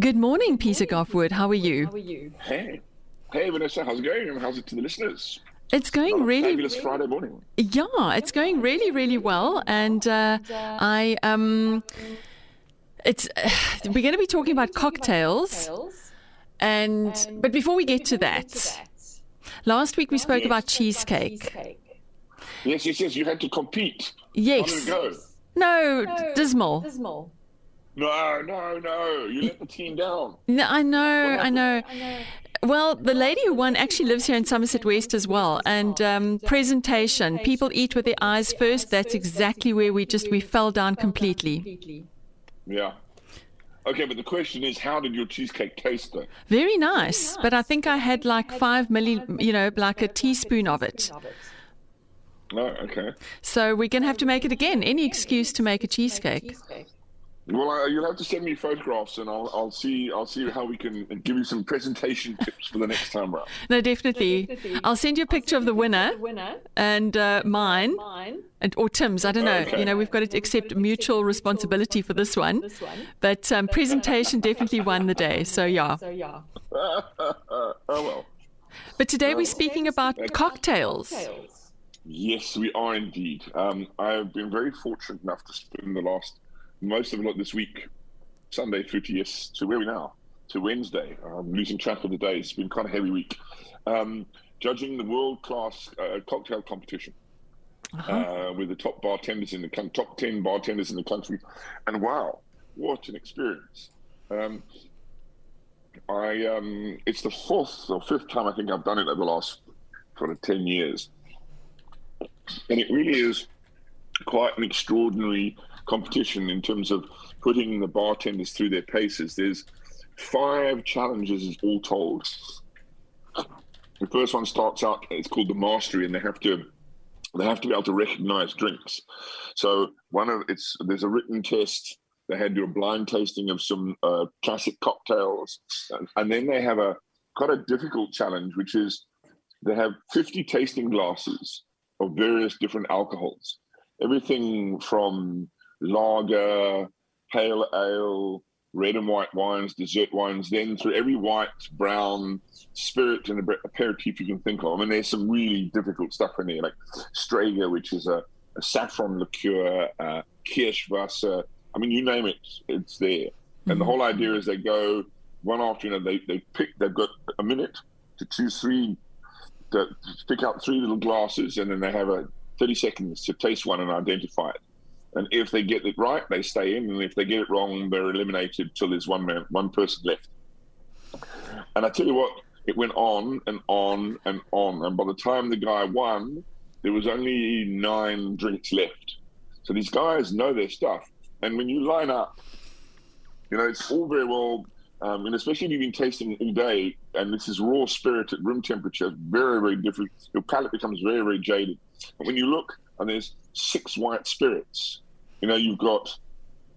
Good morning, Peter Goffe-Wood. How are you? How are you? Hey. Hey, Vanessa. How's it going? And how's it to the listeners? It's going On a really, fabulous Friday morning. yeah, it's going really, really well. And uh, I, um, it's, we're going to be talking about cocktails. And, but before we get to that, last week we spoke about cheesecake. Yes, yes, yes. You had to compete. Yes. it go? No, dismal. No, no, no. You let the team down. No, I know, I know. Well, the lady who won actually lives here in Somerset West as well. And um, presentation, people eat with their eyes first. That's exactly where we just we fell down completely. Yeah. Okay, but the question is, how did your cheesecake taste, though? Very nice, but I think I had like five milli, you know, like a teaspoon of it. No, okay. So we're gonna have to make it again. Any excuse to make a cheesecake. Well, uh, you'll have to send me photographs, and I'll, I'll see. I'll see how we can give you some presentation tips for the next time round. No, definitely. I'll send you a picture of the winner and uh, mine. and, or Tim's. I don't know. Okay. You know, we've got to accept mutual responsibility for this one. But um, presentation definitely won the day. So yeah. So yeah. oh well. But today we're speaking about cocktails. Yes, we are indeed. Um, I've been very fortunate enough to spend the last most of it this week, Sunday through to yes to where are we now to Wednesday. I'm losing track of the days. It's been quite a heavy week. Um, judging the world class uh, cocktail competition uh, with the top bartenders in the coun- top ten bartenders in the country, and wow, what an experience! Um, I um, it's the fourth or fifth time I think I've done it over the last sort of ten years and it really is quite an extraordinary competition in terms of putting the bartenders through their paces. There's five challenges all told. The first one starts out. It's called the mastery, and they have to they have to be able to recognize drinks. So one of it's there's a written test. They had to do a blind tasting of some uh, classic cocktails, and, and then they have a quite a difficult challenge, which is they have 50 tasting glasses of various different alcohols, everything from lager, pale ale, red and white wines, dessert wines, then through every white, brown, spirit and a- aperitif you can think of. And there's some really difficult stuff in there, like Strega, which is a, a saffron liqueur, uh, Kirschwasser. I mean, you name it, it's there. And the whole idea is they go one after another. They, they pick. They've got a minute to choose three to pick out three little glasses, and then they have a 30 seconds to taste one and identify it. And if they get it right, they stay in, and if they get it wrong, they're eliminated till there's one man, one person left. And I tell you what, it went on and on and on, and by the time the guy won, there was only nine drinks left. So these guys know their stuff, and when you line up, you know it's all very well um, and especially if you've been tasting all day, and this is raw spirit at room temperature, very, very different. Your palate becomes very, very jaded. When you look, and there's six white spirits, you know, you've got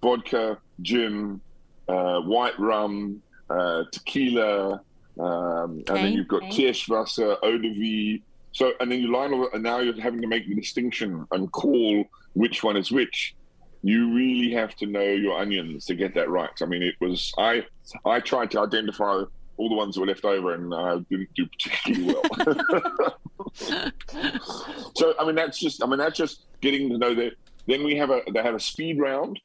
vodka, gin, uh, white rum, uh, tequila, um, and then you've got Kirschwasser, eau de vie. So, and then you line up, and now you're having to make the distinction and call which one is which you really have to know your onions to get that right. I mean, it was I I tried to identify all the ones that were left over, and I didn't do particularly well. so I mean, that's just I mean that's just getting to know that. Then we have a they have a speed round.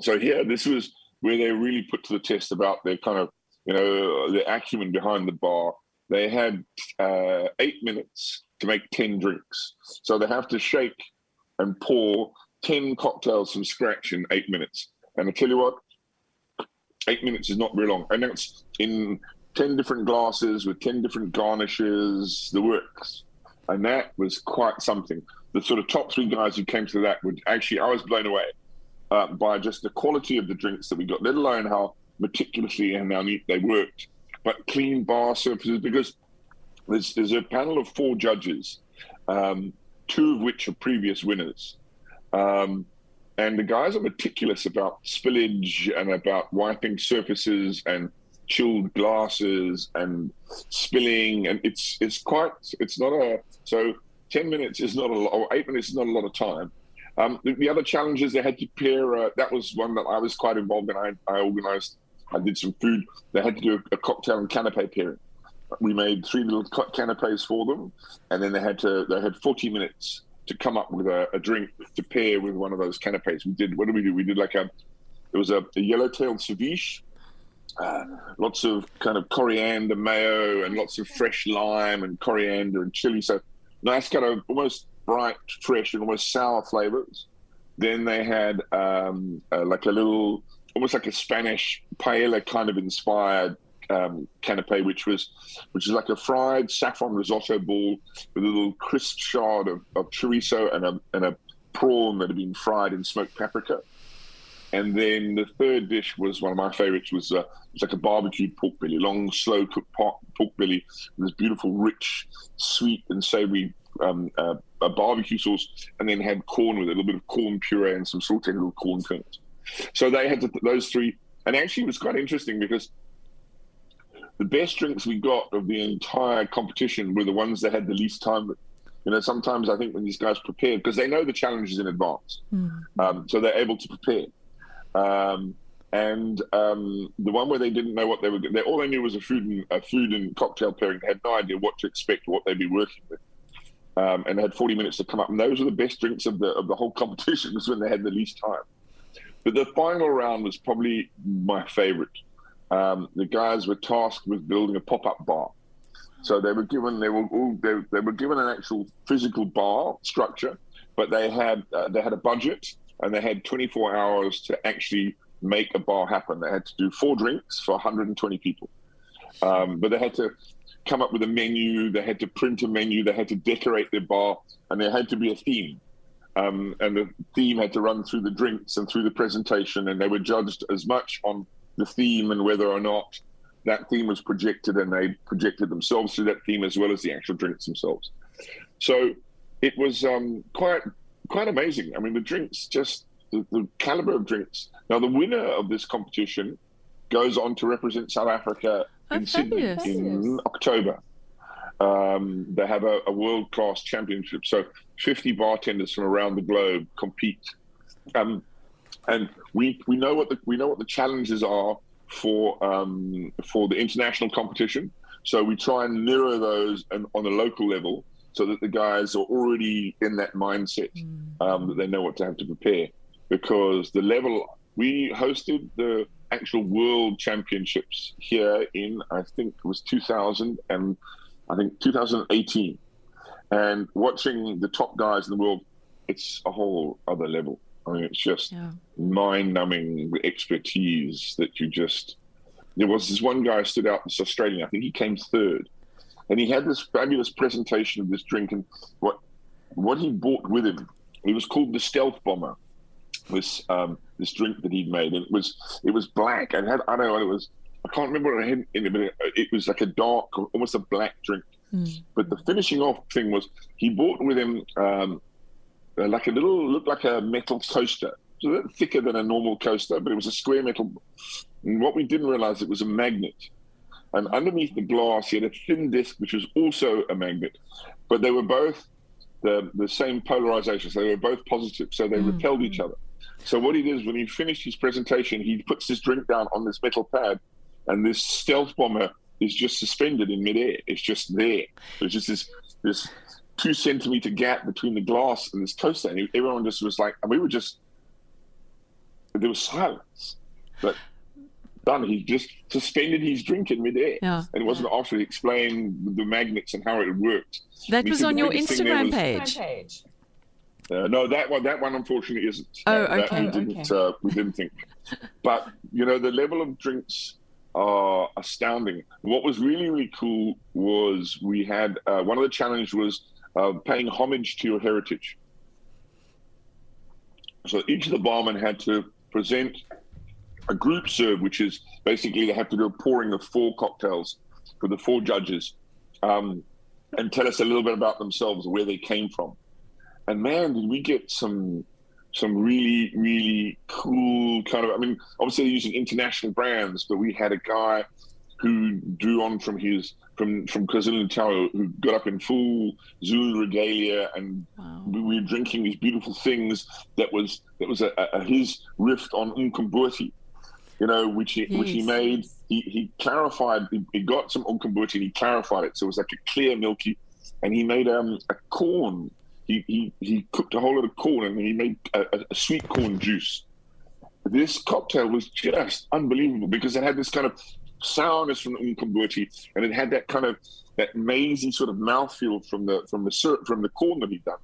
So here, this was where they really put to the test about their kind of you know the acumen behind the bar. They had uh, eight minutes to make ten drinks, so they have to shake and pour 10 cocktails from scratch in eight minutes. And I tell you what, eight minutes is not very long. And that's in 10 different glasses with 10 different garnishes, the works. And that was quite something. The sort of top three guys who came to that would actually, I was blown away uh, by just the quality of the drinks that we got, let alone how meticulously and how neat they worked. But clean bar surfaces, because there's, there's a panel of four judges, um, two of which are previous winners. Um, and the guys are meticulous about spillage and about wiping surfaces and chilled glasses and spilling. And it's it's quite it's not a so ten minutes is not a lot or eight minutes is not a lot of time. Um, the, the other challenges they had to pair uh, that was one that I was quite involved in. I, I organised I did some food. They had to do a, a cocktail and canapé pairing. We made three little canapes for them, and then they had to they had 40 minutes to come up with a, a drink to pair with one of those canapes. We did what did we do? We did like a it was a, a yellow-tailed ceviche, uh, lots of kind of coriander mayo and lots of fresh lime and coriander and chili. So nice kind of almost bright, fresh, and almost sour flavors. Then they had um, uh, like a little, almost like a Spanish paella kind of inspired um, canapé, which was which is like a fried saffron risotto ball with a little crisp shard of, of chorizo and a, and a prawn that had been fried in smoked paprika. And then the third dish was one of my favorites. was uh, it was like a barbecue pork belly, long, slow cooked pork, pork belly with this beautiful, rich, sweet and savory um, uh, a barbecue sauce, and then had corn with it, a little bit of corn puree and some sauteed little corn kernels. So they had those three, and actually it was quite interesting because the best drinks we got of the entire competition were the ones that had the least time. You know, sometimes I think when these guys prepare because they know the challenges in advance, mm. um, so they're able to prepare. Um, and um, the one where they didn't know what they were, they, all they knew was a food and a food and cocktail pairing. They had no idea what to expect, what they'd be working with, um, and had 40 minutes to come up. And those were the best drinks of the of the whole competition. Was when they had the least time. But the final round was probably my favorite um, the guys were tasked with building a pop-up bar. So they were given they were all, they, they were given an actual physical bar structure, but they had uh, they had a budget and they had 24 hours to actually make a bar happen. They had to do four drinks for 120 people, um, but they had to come up with a menu. They had to print a menu. They had to decorate their bar, and there had to be a theme. Um, and the theme had to run through the drinks and through the presentation, and they were judged as much on the theme and whether or not that theme was projected and they projected themselves through that theme as well as the actual drinks themselves. So it was um, quite quite amazing. I mean, the drinks just the, the, caliber of drinks. Now, the winner of this competition goes on to represent South Africa oh, in fabulous. Sydney in October. Um, they have a, a world class championship. So 50 bartenders from around the globe compete. Um, and we we know what the we know what the challenges are for um, for the international competition. So we try and mirror those and on a local level, so that the guys are already in that mindset mm. um, that they know what to have to prepare. Because the level we hosted the actual world championships here in I think it was 2000 and I think 2018, and watching the top guys in the world, it's a whole other level. I mean, it's just yeah. mind-numbing expertise that you just. There was this one guy stood out, this Australian. I think he came third, and he had this fabulous presentation of this drink and what what he brought with him. It was called the Stealth Bomber. This um, this drink that he'd made, and it was it was black and had I don't know it was I can't remember what it had in it, but it, it was like a dark, almost a black drink. Mm. But the finishing off thing was he brought with him um, uh, like a little, looked like a metal coaster. It was a bit thicker than a normal coaster, but it was a square metal. And what we didn't realize, it was a magnet. And underneath the glass, he had a thin disc, which was also a magnet. But they were both the, the same polarization. So they were both positive. So they mm. repelled each other. So what he did is when he finished his presentation, he puts his drink down on this metal pad, and this stealth bomber is just suspended in midair. It's just there. It's just this this two centimeter gap between the glass and this coaster. And everyone just was like, and we were just, there was silence. But done. He just suspended his drink in midair. Yeah. And it wasn't after he explained the magnets and how it worked. That was on your Instagram was, page. Uh, no, that one, that one unfortunately isn't. Oh, okay. we didn't, okay. Uh, we didn't think. but you know, the level of drinks are astounding. What was really, really cool was we had uh, one of the challenges was uh, paying homage to your heritage. So each of the barmen had to present a group serve, which is basically they have to do a pouring of four cocktails for the four judges, um, and tell us a little bit about themselves, where they came from. And man, did we get some some really really cool kind of. I mean, obviously they're using international brands, but we had a guy who drew on from his from from KwaZulu Natal, who got up in full Zulu regalia, and wow. we were drinking these beautiful things. That was that was a, a, his riff on Umqombothi, you know, which he yes. which he made. He, he clarified. He, he got some umqombothi and he clarified it, so it was like a clear milky. And he made um, a corn. He, he he cooked a whole lot of corn and he made a, a sweet corn juice. This cocktail was just unbelievable because it had this kind of sourness from the and it had that kind of that mazy sort of mouthfeel from the from the from the corn that he'd done.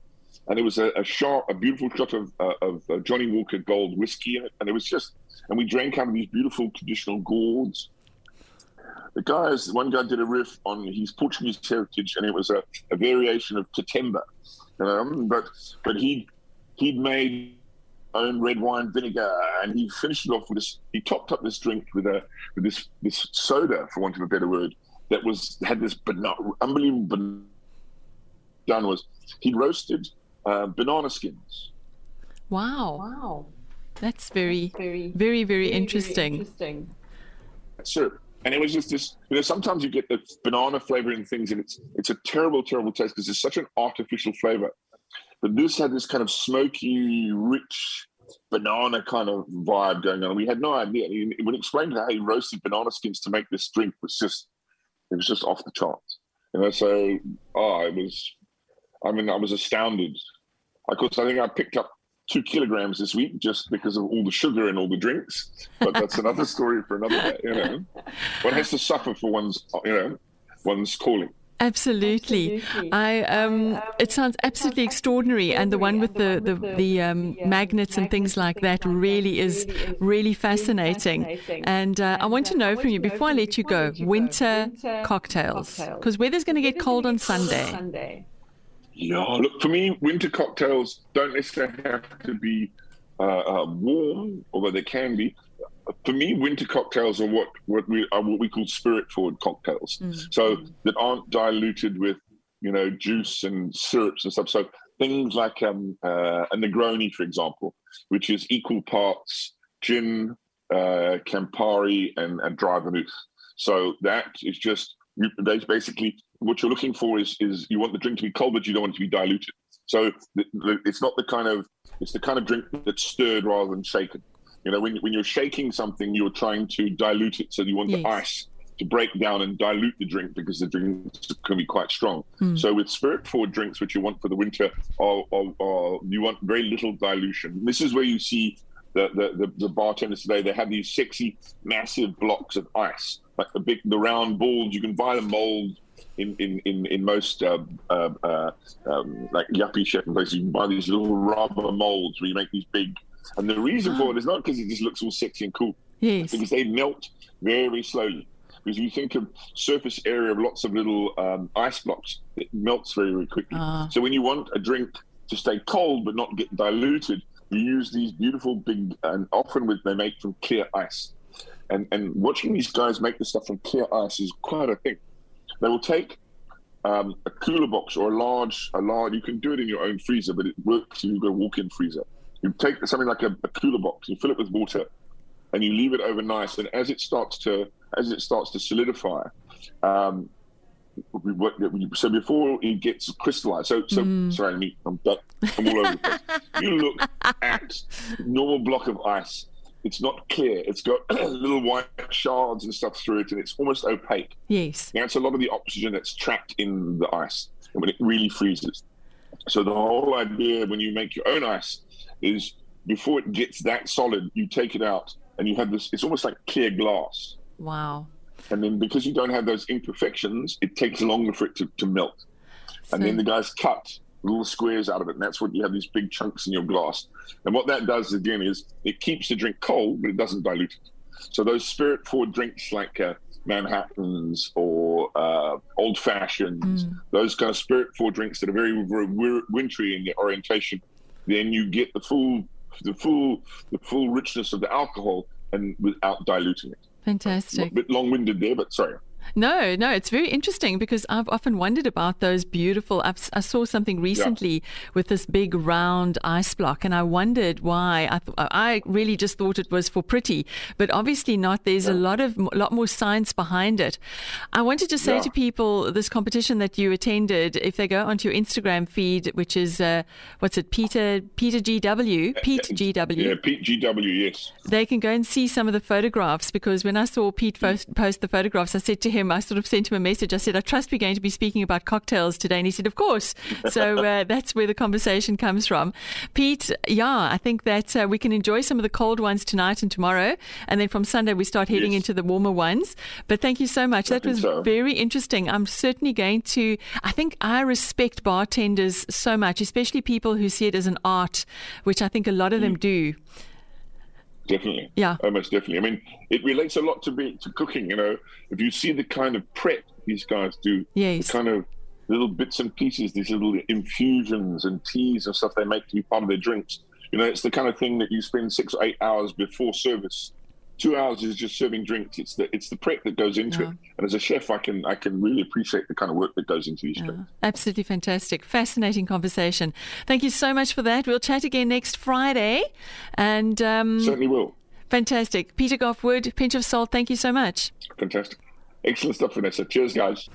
And it was a, a shot, a beautiful shot of, uh, of uh, Johnnie Walker Gold whiskey in it, and it was just, and we drank out of these beautiful traditional gourds. The guys, one guy did a riff on his Portuguese heritage, and it was a, a variation of Katemba, um, but but he he'd made own red wine vinegar, and he finished it off with this. He topped up this drink with a with this this soda, for want of a better word, that was had this banana, unbelievable done was he roasted uh, banana skins. Wow. Wow. That's very, very, very, very, interesting. Very interesting. Sure. And it was just this, you know, sometimes you get the banana flavor in things and it's it's a terrible, terrible taste because it's such an artificial flavor. But this had this kind of smoky, rich banana kind of vibe going on. We had no idea. When he explained how he roasted banana skins to make this drink was just, it was just off the charts. You know, so, oh, it was I mean, I was astounded. Of course, I think I picked up two kilograms this week just because of all the sugar and all the drinks. But that's another story for another day. You know, one has to suffer for one's, you know, one's calling. Absolutely. absolutely. I um, it sounds absolutely extraordinary, and the one with the the, the um, magnets and things like that really is really fascinating. And uh, I want to know from you before I let you go, winter cocktails, because weather's going to get cold on Sunday. Yeah, look for me, winter cocktails don't necessarily have to be uh, uh, warm, although they can be. For me, winter cocktails are what what we are what we call spirit forward cocktails. Mm. So that aren't diluted with you know juice and syrups and stuff. So things like um, uh, a Negroni, for example, which is equal parts gin, uh, Campari, and, and dry vermouth. So that is just basically what you're looking for is is you want the drink to be cold, but you don't want it to be diluted. So it's not the kind of it's the kind of drink that's stirred rather than shaken. You know, when when you're shaking something, you're trying to dilute it. So you want yes. the ice to break down and dilute the drink because the drink can be quite strong. Mm. So with spirit forward drinks, which you want for the winter, are, are, are, you want very little dilution. This is where you see the, the, the, the bartenders today. They have these sexy, massive blocks of ice, like the big, the round balls. You can buy the mold in in in, in most uh, uh, uh, um, like Yuppiechef places, you can buy these little rubber molds where you make these big. And the reason for it is not because it just looks all sexy and cool. Yes. Because they melt very slowly. Because you think of surface area of lots of little um, ice blocks, it melts very, very quickly. Uh. So when you want a drink to stay cold but not get diluted, you use these beautiful big, and often with they make from clear ice. And and watching these guys make the stuff from clear ice is quite a thing. They will take um, a cooler box or a large, a large. You can do it in your own freezer, but it works. You've got a walk-in freezer. You take something like a, a cooler box, you fill it with water, and you leave it overnight. And as it starts to, as it starts to solidify, um, so before it gets crystallized. So, so mm. sorry, I'm, I'm all over the place. you look at normal block of ice it's not clear. It's got little white shards and stuff through it, and it's almost opaque. Yes. Now it's a lot of the oxygen that's trapped in the ice when it really freezes. So the whole idea when you make your own ice is before it gets that solid, you take it out and you have this. It's almost like clear glass. Wow. And then because you don't have those imperfections, it takes longer for it to, to melt. So, and then the guys cut little squares out of it. And that's what you have these big chunks in your glass. And what that does again is it keeps the drink cold, but it doesn't dilute it. So those spirit forward drinks like uh, Manhattans or uh, old fashions, mm. those kind of spirit forward drinks that are very, very wintry in their orientation, then you get the full, the full, the full richness of the alcohol and without diluting it. Fantastic. A bit long winded there, but sorry. No, no, it's very interesting because I've often wondered about those beautiful. I've, i saw something recently yeah. with this big round ice block, and I wondered why. I th- I really just thought it was for pretty, but obviously not. There's yeah. a lot of a lot more science behind it. I wanted to say yeah. to people this competition that you attended, if they go onto your Instagram feed, which is uh, what's it, Peter Peter GW, Pete GW, yeah, Pete GW, yes. They can go and see some of the photographs because when I saw Pete post, post the photographs, I said to him I sort of sent him a message. I said, I trust we're going to be speaking about cocktails today. And he said, Of course. So uh, that's where the conversation comes from. Pete, yeah, I think that uh, we can enjoy some of the cold ones tonight and tomorrow. And then from Sunday, we start heading yes. into the warmer ones. But thank you so much. I that was so. very interesting. I'm certainly going to, I think I respect bartenders so much, especially people who see it as an art, which I think a lot of mm. them do. Definitely. Yeah. Oh, Almost definitely. I mean, it relates a lot to be to cooking. You know, if you see the kind of prep these guys do, yes. the kind of little bits and pieces, these little infusions and teas and stuff they make to be part of their drinks. You know, it's the kind of thing that you spend six or eight hours before service two hours is just serving drinks. It's the it's the prep that goes into yeah. it. And as a chef, I can I can really appreciate the kind of work that goes into these yeah. drinks. Absolutely fantastic, fascinating conversation. Thank you so much for that. We'll chat again next Friday, and um, certainly will. Fantastic, Peter Goffe-Wood, pinch of salt. Thank you so much. Fantastic, excellent stuff, Vanessa. Cheers, guys.